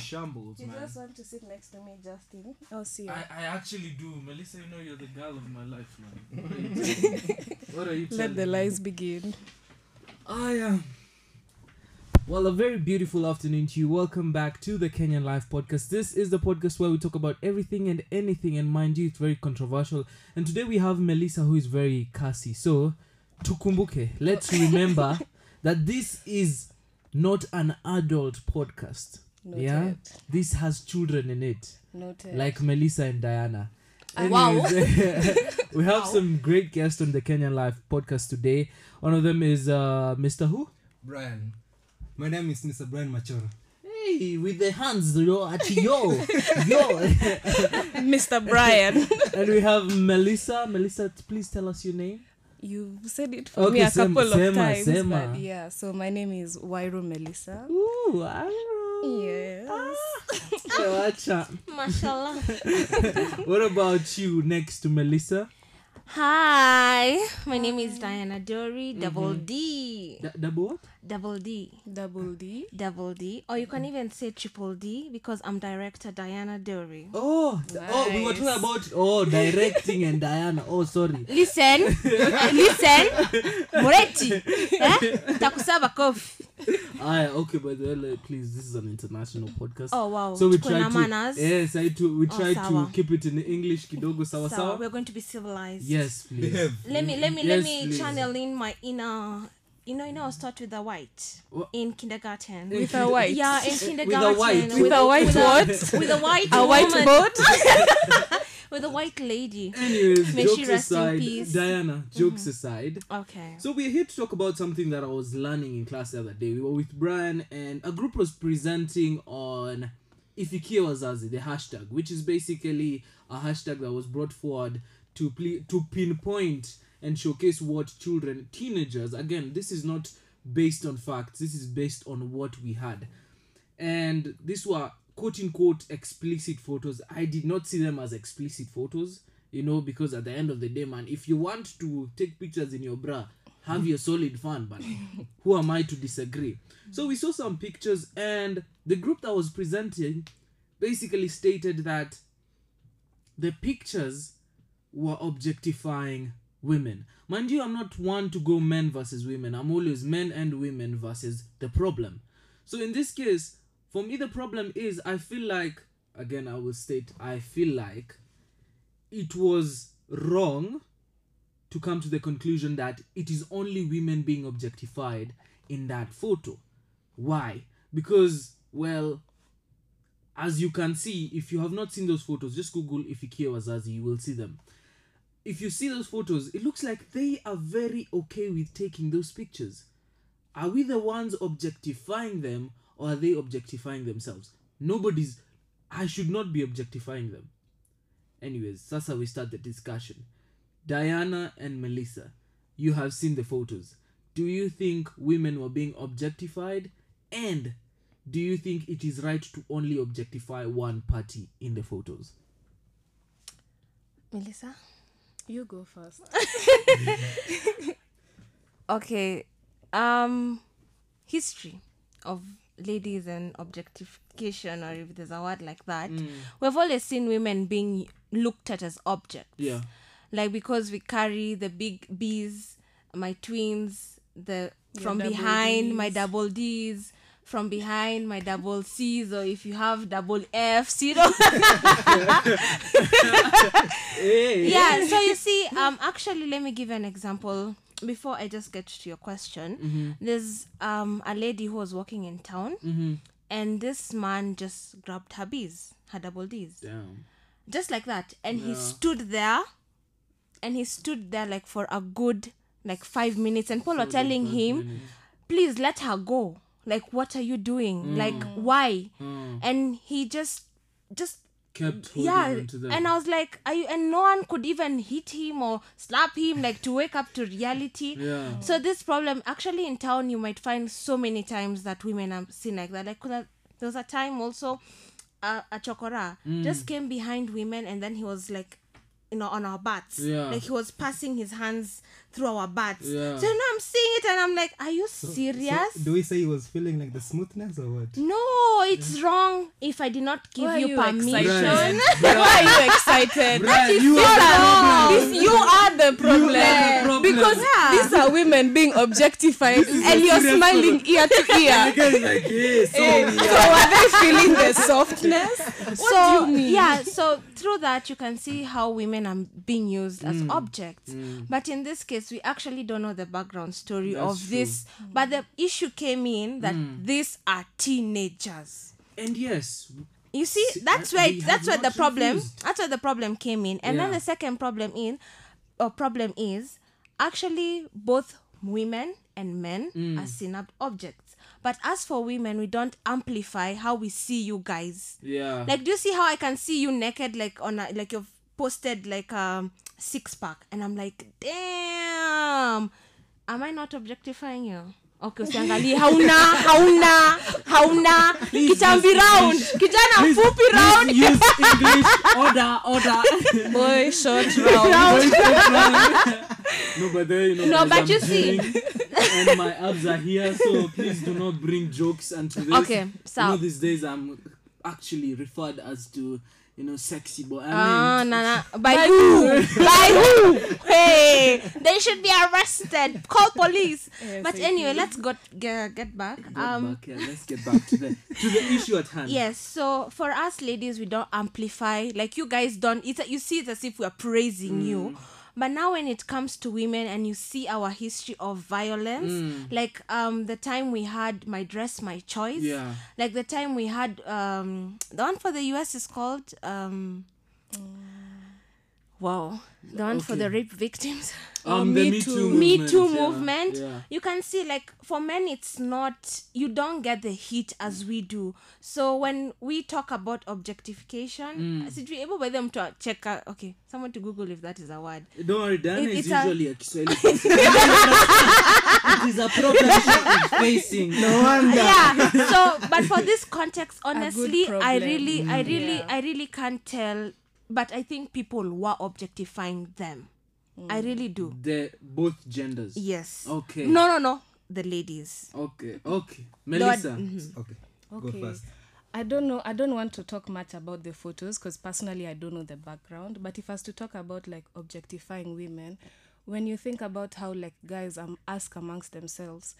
shambles, You man. just want to sit next to me, Justin. Oh, see. you. I, I actually do. Melissa, you know you're the girl of my life, man. What are you what are you Let the me? lies begin. I am. Well, a very beautiful afternoon to you. Welcome back to the Kenyan Life Podcast. This is the podcast where we talk about everything and anything, and mind you, it's very controversial. And today we have Melissa, who is very cussy. So, tukumbuke, let's oh. remember that this is not an adult podcast. Noted. Yeah, this has children in it, Noted. like Melissa and Diana. Ah, wow. We have some great guests on the Kenyan Life Podcast today. One of them is uh, Mr. Who? Brian. My name is Mr. Brian Machoro. Hey, with the hands, yo, at yo, yo. Mr. Brian. and we have Melissa. Melissa, please tell us your name. you said it for me a sema- couple sema, of times. sema. But yeah, so my name is Wairo Melissa. Ooh, I Yes. Acha. Mashallah. What about you next to Melissa? Hi, my name is Diana Dory, double D. D- double what? Double D. Double D. Double D. Or you can even say triple D because I'm director Diana Dory. Oh, nice. oh, we were talking about oh directing and Diana. Oh, sorry. Listen, listen, Moretti. Eh? Takusaba kofi. Ah, okay, by the way, like, please, this is an international podcast. Oh wow. So we try to manners. yes, I to we Oh, try sawa. to keep it in English kidogo sawa So sawa. we're going to be civilized. Yes, please. Behave. Let me let me Yes, let me please. channel in my inner. You know, you know, I was taught with the white What? in kindergarten. With a white. Yeah, in kindergarten. With a white. With a white what? With a white A white woman. boat? With a white lady. Anyways, May jokes she rest in aside, peace. Diana, jokes mm-hmm. aside. Okay. So we're here to talk about something that I was learning in class the other day. We were with Brian and a group was presenting on Ifikie Wazazi, the hashtag, which is basically a hashtag that was brought forward to ple- to pinpoint and showcase what children, teenagers, again, this is not based on facts, this is based on what we had. And these were quote unquote explicit photos. I did not see them as explicit photos, you know, because at the end of the day, man, if you want to take pictures in your bra, have your solid fun, but who am I to disagree? So we saw some pictures, and the group that was presenting basically stated that the pictures were objectifying women. Mind you, I'm not one to go men versus women. I'm always men and women versus the problem. So in this case, for me, the problem is I feel like, again, I will state, I feel like it was wrong to come to the conclusion that it is only women being objectified in that photo. Why? Because, well, as you can see, if you have not seen those photos, just Google Ifikie Wazazi, you will see them. If you see those photos, it looks like they are very okay with taking those pictures. Are we the ones objectifying them or are they objectifying themselves? Nobody's. I should not be objectifying them. Anyways, that's how we start the discussion. Diana and Melissa, you have seen the photos. Do you think women were being objectified? And do you think it is right to only objectify one party in the photos? Melissa? You go first. Okay. Um history of ladies and objectification or if there's a word like that. We've always seen women being looked at as objects. Yeah. Like because we carry the big B's, my twins, the from double behind my double D's, from behind my double C's, or if you have double F's, you know. Yeah so you see um actually let me give you an example before i just get to your question. Mm-hmm. there's um a lady who was walking in town and this man just grabbed her bees her double d's. Damn. just like that. And he stood there and he stood there like for a good like five minutes. And people were telling him please let her go like what are you doing like why Mm. and he just just Kept holding yeah on to them. and i was like are you and no one could even hit him or slap him like to wake up to reality Yeah. so this problem actually in town you might find so many times that women are seen like that like there was a time also uh, a chokora Mm. just came behind women and then he was like you know on our butts Yeah. like he was passing his hands through our butts Yeah. so you know i'm seeing it and i'm like are you serious So, do we say he was feeling like the smoothness or what? no it's wrong if i did not give Why you, you permission? Why are you excited? Brian, That is you these are the problem. these- you are the problem. The problem. Because Yeah. these are women being objectified and you're serious smiling ear to ear. the guy is like, yes, so Eh, we so are they feeling the softness? What so do you mean? yeah so through that you can see how women are being used as Mm. objects but in this case we actually don't know the background story That's of this but the issue came in that Mm. these are teenagers And yes, you see See, that's I- where we that's have where the problem refused. that's where the problem came in and then the second problem in or problem is actually both women and men Mm. are seen as objects. But as for women we don't amplify how we see you guys. Yeah. like do you see how i can see you naked like on a, like you've posted like um six pack? And i'm like damn! Am i not objectifying you okay usiangalie hauna hauna hauna kitambi round kijana mfupi round Please use English. Order, order. Boy, short round. no, but there, you know, No, guys, but I'm you see- doing- and my abs are here, so please do not bring jokes into this. Okay, so- you know, these days I'm actually referred as to, you know, sexy boy. I Ah, mean, nah, nah. By, who? By who? Hey, they should be arrested. Call police. but ASAP. anyway, let's go get, get back. get Um, back here. Let's get back to the to the issue at hand. Yes, so for us ladies, we don't amplify. Like you guys don't. It's you see it as if we are praising you. But now when it comes to women and you see our history of violence, like um the time we had my dress, my choice. Yeah. Like the time we had um the one for the US is called um Wow. The one for the rape victims. Um, oh, Me the Me Too. Too Me movement. Too movement. Yeah. You can see, like, for men, it's not, you don't get the heat as we do. So when we talk about objectification, sijui able by them to check out, okay, someone to Google if that is a word. Eh, don't worry, Diana It- is it's a- usually a, Kiswahili person. it is a problem she facing. No wonder. yeah so but for this context honestly i problem. really i mm. really Yeah. i really can't tell but i think people were objectifying them i really do The both genders. yes Okay. no no no the ladies Okay. Okay. Melissa. Okay. Go Okay. first. I don't know. I don't want to talk much about the photos because personally I don't know the background. But if I was to talk about like objectifying women, when you think about how like guys um, ask amongst themselves,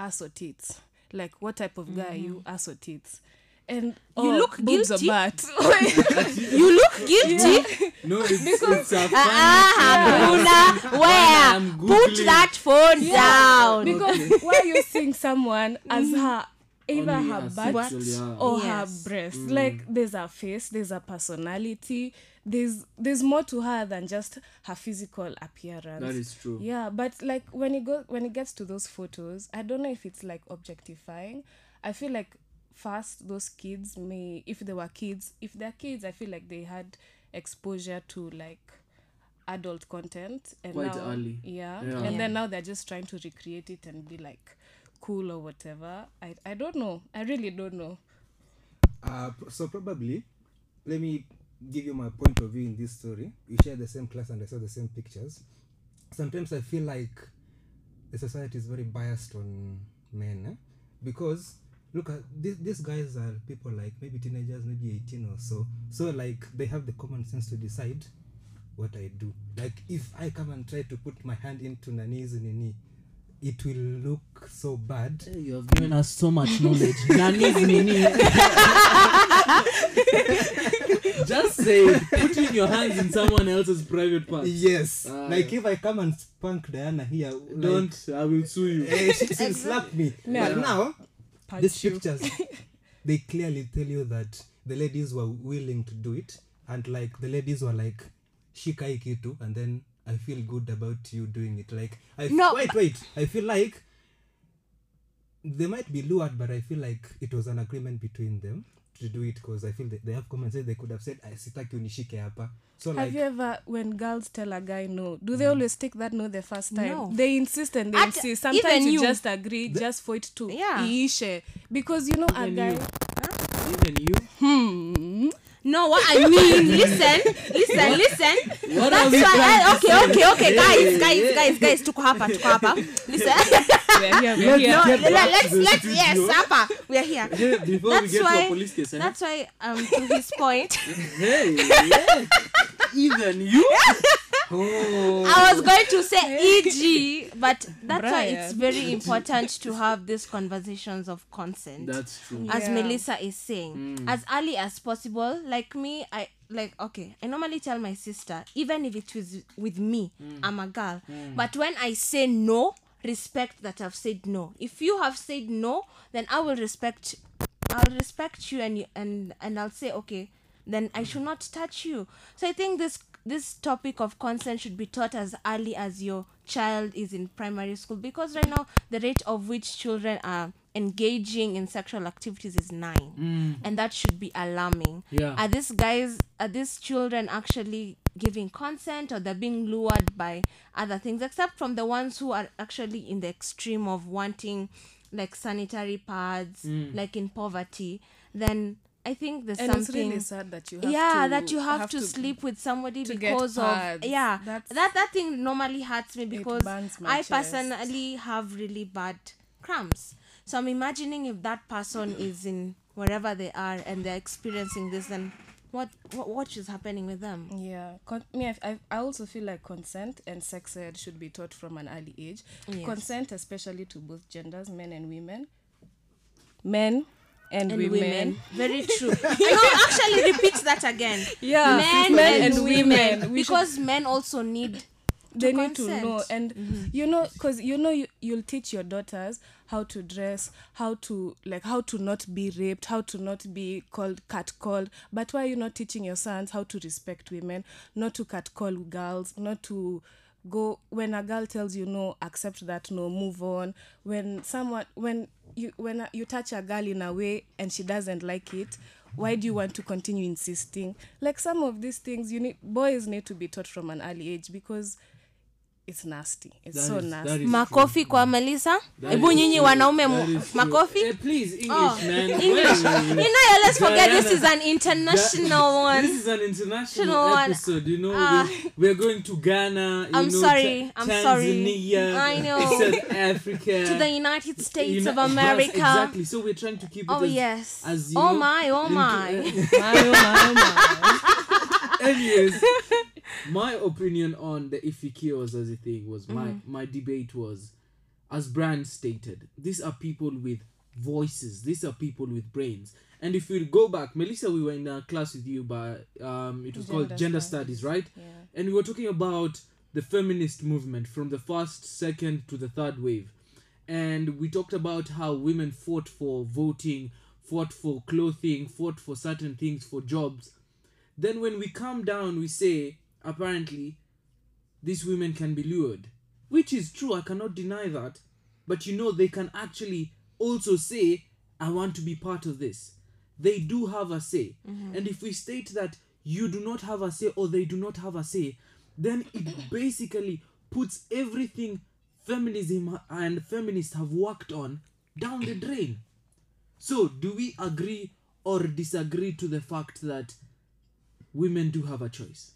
ass or tits, like what type of guy are you, ass or tits, and You oh, look boobs guilty. or butt. you look guilty. No, it's, it's a fun ah, ah Hakuna. where? Put that phone down. Because why are you seeing someone as mm. her either Only her as butt sexual, yeah. or Yes. her breast mm. like there's a face there's a personality there's there's more to her than just her physical appearance. That is true. yeah but like when it goes when it gets to those photos i don't know if it's like objectifying. I feel like first those kids may if they were kids if they're kids i feel like they had exposure to like adult content and Quite now, early. yeah, Yeah. and Yeah. then now they're just trying to recreate it and be like cool or whatever i i don't know i really don't know Uh, so probably, let me give you my point of view in this story. We share the same class and I saw the same pictures. Sometimes I feel like the society is very biased on men, eh? because look at this, these guys are people like maybe teenagers, maybe 18 or so. So like they have the common sense to decide what I do. Like if I come and try to put my hand into Nani's nini, it will look so bad. You have given us so much knowledge. Nani's nini. Just say. Putting your hands in someone else's private parts. Yes. Ah, like if I come and spank Diana here, like, I will sue you. eh, she, she'll slap me. no. But now, Punch these you. pictures, they clearly tell you that the ladies were willing to do it, and like the ladies were like, shika hii kitu, and then I feel good about you doing it. Like, I No. wait, wait. I feel like they might be lured, but I feel like it was an agreement between them to do it because I feel they, they have common sense. They could have said, "I sitaki unishike hapa." So have like, you ever when girls tell a guy no do they always take that no the first time No. they insist and they At- insist sometimes you you. just agree just for it to Yeah. iishe because you know a Even guy you. Even you. hmm no what i mean listen listen listen What That's why I, okay, okay, okay, guys, guys, guys, guys, tuko hapa, tuko hapa. Listen, We're here, we're here. no, let, back let's let's yes, studio. hapa, we're here. Yeah, before we That's get to why- a police case, eh? That's why, um, to his point, hey, yeah. even you. Oh, I was going to say EG, but that's why it's very important to have these conversations of consent. that's true. as Yeah. melissa is saying as early as possible like me i like okay i normally tell my sister even if it was with me i'm a girl but when i say no respect that i've said no. If you have said no then i will respect i'll respect you and and and i'll say okay then i should not touch you. So i think this this topic of consent should be taught as early as your child is in primary school because right now the rate of which children are engaging in sexual activities is nine. Mm. And that should be alarming. Yeah. are these guys are these children actually giving consent or they're being lured by other things except from the ones who are actually in the extreme of wanting like sanitary pads mm. like in poverty? Then i think there's And it's something really sad that you have yeah to, that you have, to, sleep with somebody because of yeah. That's- that that thing normally hurts me because i chest. personally have really bad cramps so i'm imagining if that person is in wherever they are and they're experiencing this then what what, what is happening with them Yeah, con- me, I, I, I also feel like consent and sex ed should be taught from an early age. Yes. Consent, especially to both genders, men and women. Men and, and women. women, very true no actually repeat that again Yeah, men, men and, and women, women. Should- because men also need they to need to know consent. and mm-hmm. you know because you know you, you'll teach your daughters how to dress how to like how to not be raped how to not be called catcalled. But why are you not teaching your sons how to respect women? Not to catcall girls not to go when a girl tells you no accept that no move on. When someone when you when you touch a girl in a way and she doesn't like it why do you want to continue insisting? Like some of these things you need boys need to be taught from an early age because it's nasty it's That so is- nasty that is makofi kwa melissa That hebu is nyinyi true. wanaume That mu- is true. makofi Eh, please, English, Oh, man. English. You wait, know, let's forget this is an international That- one. This is an international International one. episode. You know, Ah. we, we're going to Ghana. You I'm know, sorry, Ta- I'm sorry. Tanzania, I know. South Africa. To the United States Uni- of yes, America. exactly. So we're trying to keep it Oh, as, yes. as you Oh know, my, oh into- my. My, oh my, oh my. Anyways, my opinion on the Ifikie Wazazi thing was my Mm-hmm. my debate was, as Brian stated, these are people with voices. These are people with brains. And if we go back, Melissa, we were in a class with you, but um, it was called Gender Gender Studies. Studies, right? Yeah. And we were talking about the feminist movement from the first, second to the third wave. And we talked about how women fought for voting, fought for clothing, fought for certain things, for jobs. Then when we come down, we say, apparently, these women can be lured. Which is true, I cannot deny that. But you know, they can actually also say, I want to be part of this. They do have a say. Mm-hmm. And if we state that you do not have a say or they do not have a say, then it basically puts everything feminism and feminists have worked on down the drain. So, do we agree or disagree to the fact that women do have a choice?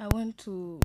I want to.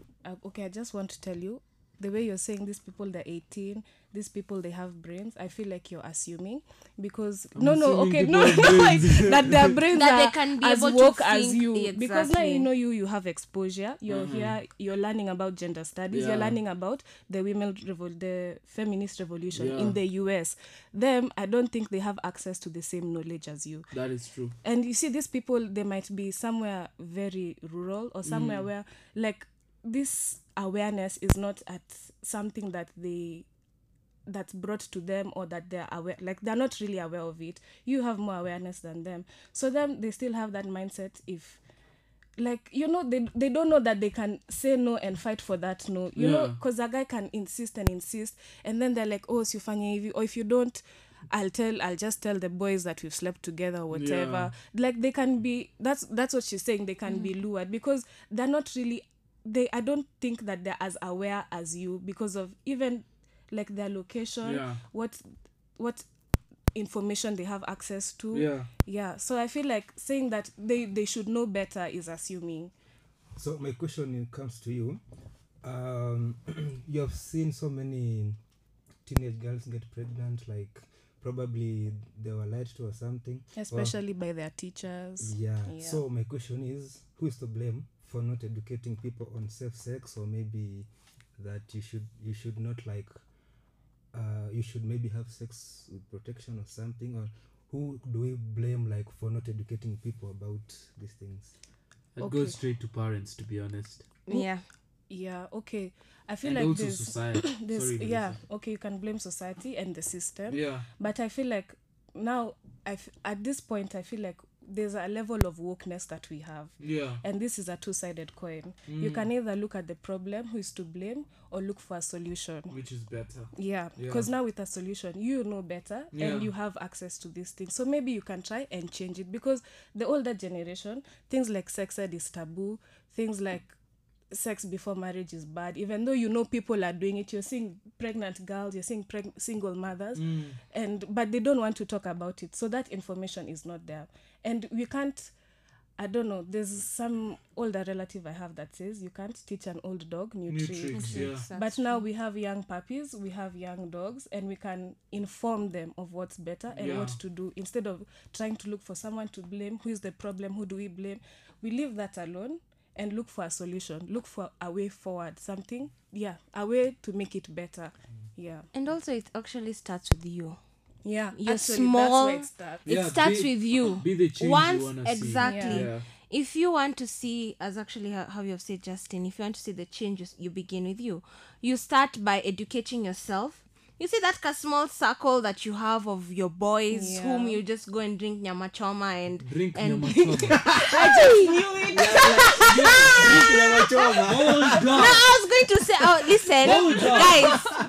Okay, I just want to tell you the way you're saying these people they're 18 these people they have brains i feel like you're assuming because no no okay no have no that their brains That they can be as able to woke as think- you because now you know you you have exposure you're here you're learning about gender studies Yeah. you're learning about the women revol- the feminist revolution Yeah. in the us them i don't think they have access to the same knowledge as you That is true. and you see these people they might be somewhere very rural or somewhere Mm. where like this awareness is not at something that they that's brought to them or that they're aware like they're not really aware of it. You have more awareness than them. So them they still have that mindset if like you know they they don't know that they can say no and fight for that no. You know because a guy can insist and insist and then they're like oh sifanye hivi. Or if you don't i'll tell i'll just tell the boys that we've slept together or whatever. Like they can be that's that's what she's saying they can be mm. lured because they're not really they i don't think that they're as aware as you because of even like their location Yeah. what what information they have access to Yeah. yeah so i feel like saying that they they should know better is assuming So my question comes to you. Um, you have seen so many teenage girls get pregnant, like probably they were lied to or something. Well, especially by their teachers yeah. Yeah. So my question is, who is to blame for not educating people on safe sex, or maybe that you should you should not like, uh, you should maybe have sex with protection or something, or who do we blame like for not educating people about these things? It Okay. goes straight to parents, to be honest. Yeah. yeah okay i feel And like also there's, society. there's Sorry, yeah Melissa. okay you can blame society and the system Yeah. but i feel like now I f- at this point i feel like there's a level of wokeness that we have Yeah. and this is a two-sided coin you can either look at the problem who is to blame or look for a solution Which is better. yeah Yeah. now with a solution you know better Yeah. and you have access to these things so maybe you can try and change it because the older generation things like sex ed is taboo things like sex before marriage is bad even though you know people are doing it you're seeing pregnant girls you're seeing preg- single mothers Mm. and but they don't want to talk about it so that information is not there and we can't i don't know there's some older relative i have that says you can't teach an old dog new, New tricks tricks, yeah. That's but now we have young puppies we have young dogs and we can inform them of what's better and Yeah. what to do instead of trying to look for someone to blame who is the problem who do we blame we leave that alone and look for a solution look for a way forward something yeah a way to make it better mm. yeah And also, it actually starts with you. yeah You're actually, small. that's where it starts Yeah, it starts be- with you. be the change you Once wanna see. exactly. Yeah. If you want to see, as actually how, how you have said, Justin, if you want to see the changes, you begin with you. You start by educating yourself. You see that small circle that you have of your boys Yeah. whom you just go and drink nyama choma and Drink and nyama choma. I just knew it. Hold No. I was going to say, oh, listen, Hold on.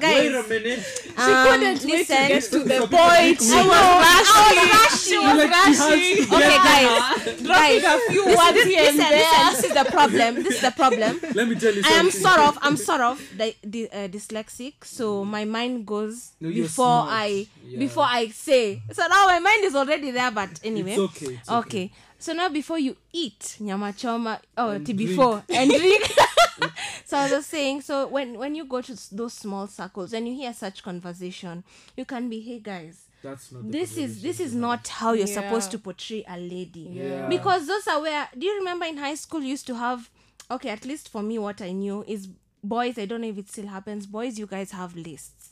guys, Wait a minute. um, couldn't wait to listen. get to the Stop point. I was, I was rushing. Like, she has to Okay, guys, guys, a few listen, words this, here and listen, listen, this is the problem. This is the problem. Let me tell you I am sort of, I'm sort of di- di- uh, dyslexic, so my mind goes No, before smart. I Yeah. before I say. So now my mind is already there, but anyway. It's okay. It's okay. okay. So now before you eat nyama choma, oh, And t- drink. before and drink. so I was saying, so when when you go to those small circles and you hear such conversation, you can be, hey guys, That's not. this is this is not how you're Yeah. supposed to portray a lady Yeah. because those are where do you remember in high school you used to have okay at least for me what i knew is boys i don't know if it still happens boys you guys have lists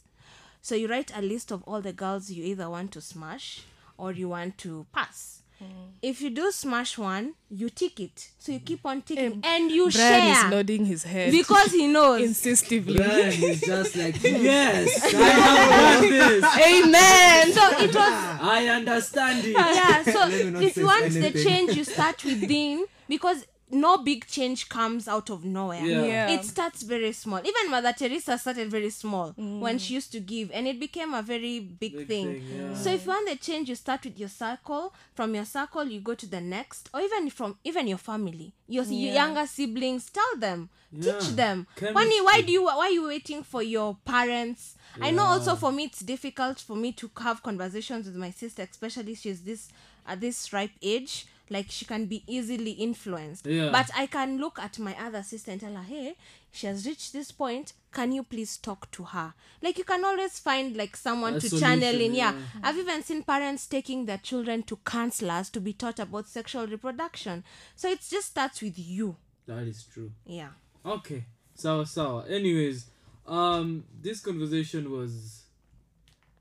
so you write a list of all the girls you either want to smash or you want to pass. Mm. If you do smash one you tick it. So you keep on ticking and you Brian is nodding his head because he knows. insistively. Brian is just like yes, I have done this. amen. So it was I understand it. yeah so Let me if you say want the change you start within because no big change comes out of nowhere. Yeah. Yeah. it starts very small. Even mother teresa started very small mm. when she used to give and it became a very big, Big thing, thing, yeah. so if you want the change you start with your circle. From your circle you go to the next or even from even your family. Your, your Yeah. younger siblings tell them. Teach them. Why, Chemistry. why do you why are you waiting for your parents? I know also for me it's difficult for me to have conversations with my sister especially she's this at this ripe age like she can be easily influenced Yeah. but i can look at my other sister and tell her hey she has reached this point can you please talk to her like you can always find like someone A to channel in yeah. yeah. i've even seen parents taking their children to counselors to be taught about sexual reproduction so it just starts with you That is true. yeah Okay. so so Anyways, um this conversation was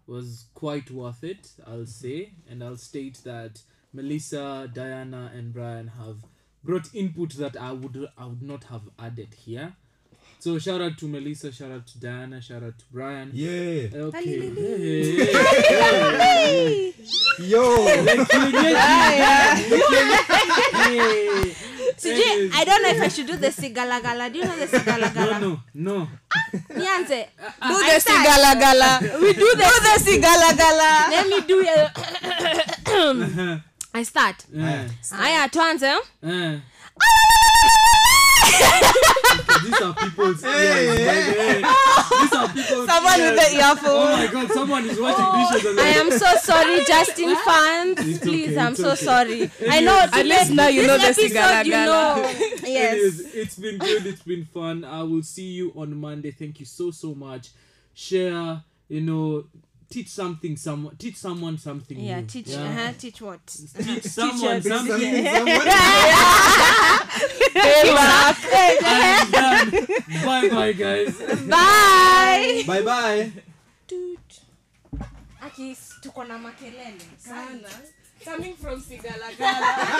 was quite worth it, I'll say, and I'll state that Melissa, Diana and Brian have brought input that I would I would not have added here. So shout out to Melissa, shout out to Diana, shout out to Brian. Yeah. Okay. Hey, hey, hey. Yo. Like, Hey. Sijui, Anyways. I don't know if I should do the sigalagala. Do you know the sigalagala? No, no, no. Nianze. Ah, ah. do the sigala gala we do the, do the sigala gala Let me do it. Uh-huh. I start. Eh, Aya, tuanze. eh. These are people's ears, by the. These are people's someone with the earphone Oh my god, someone is washing dishes I am so sorry, Justin fans. It's Please, okay, I'm it's so okay. sorry. I know. At least now you know the episode, sigala you know. yes. Anyways, it's been good. It's been fun. I will see you on Monday. Thank you so so much. Share, you know, teach something. Someone teach someone something. yeah, new. teach. Yeah. Uh-huh, teach what? Teach someone Teach something. Bye bye, guys. Bye. bye bye akis tuko na makelele Sana. Coming from Sigalagala.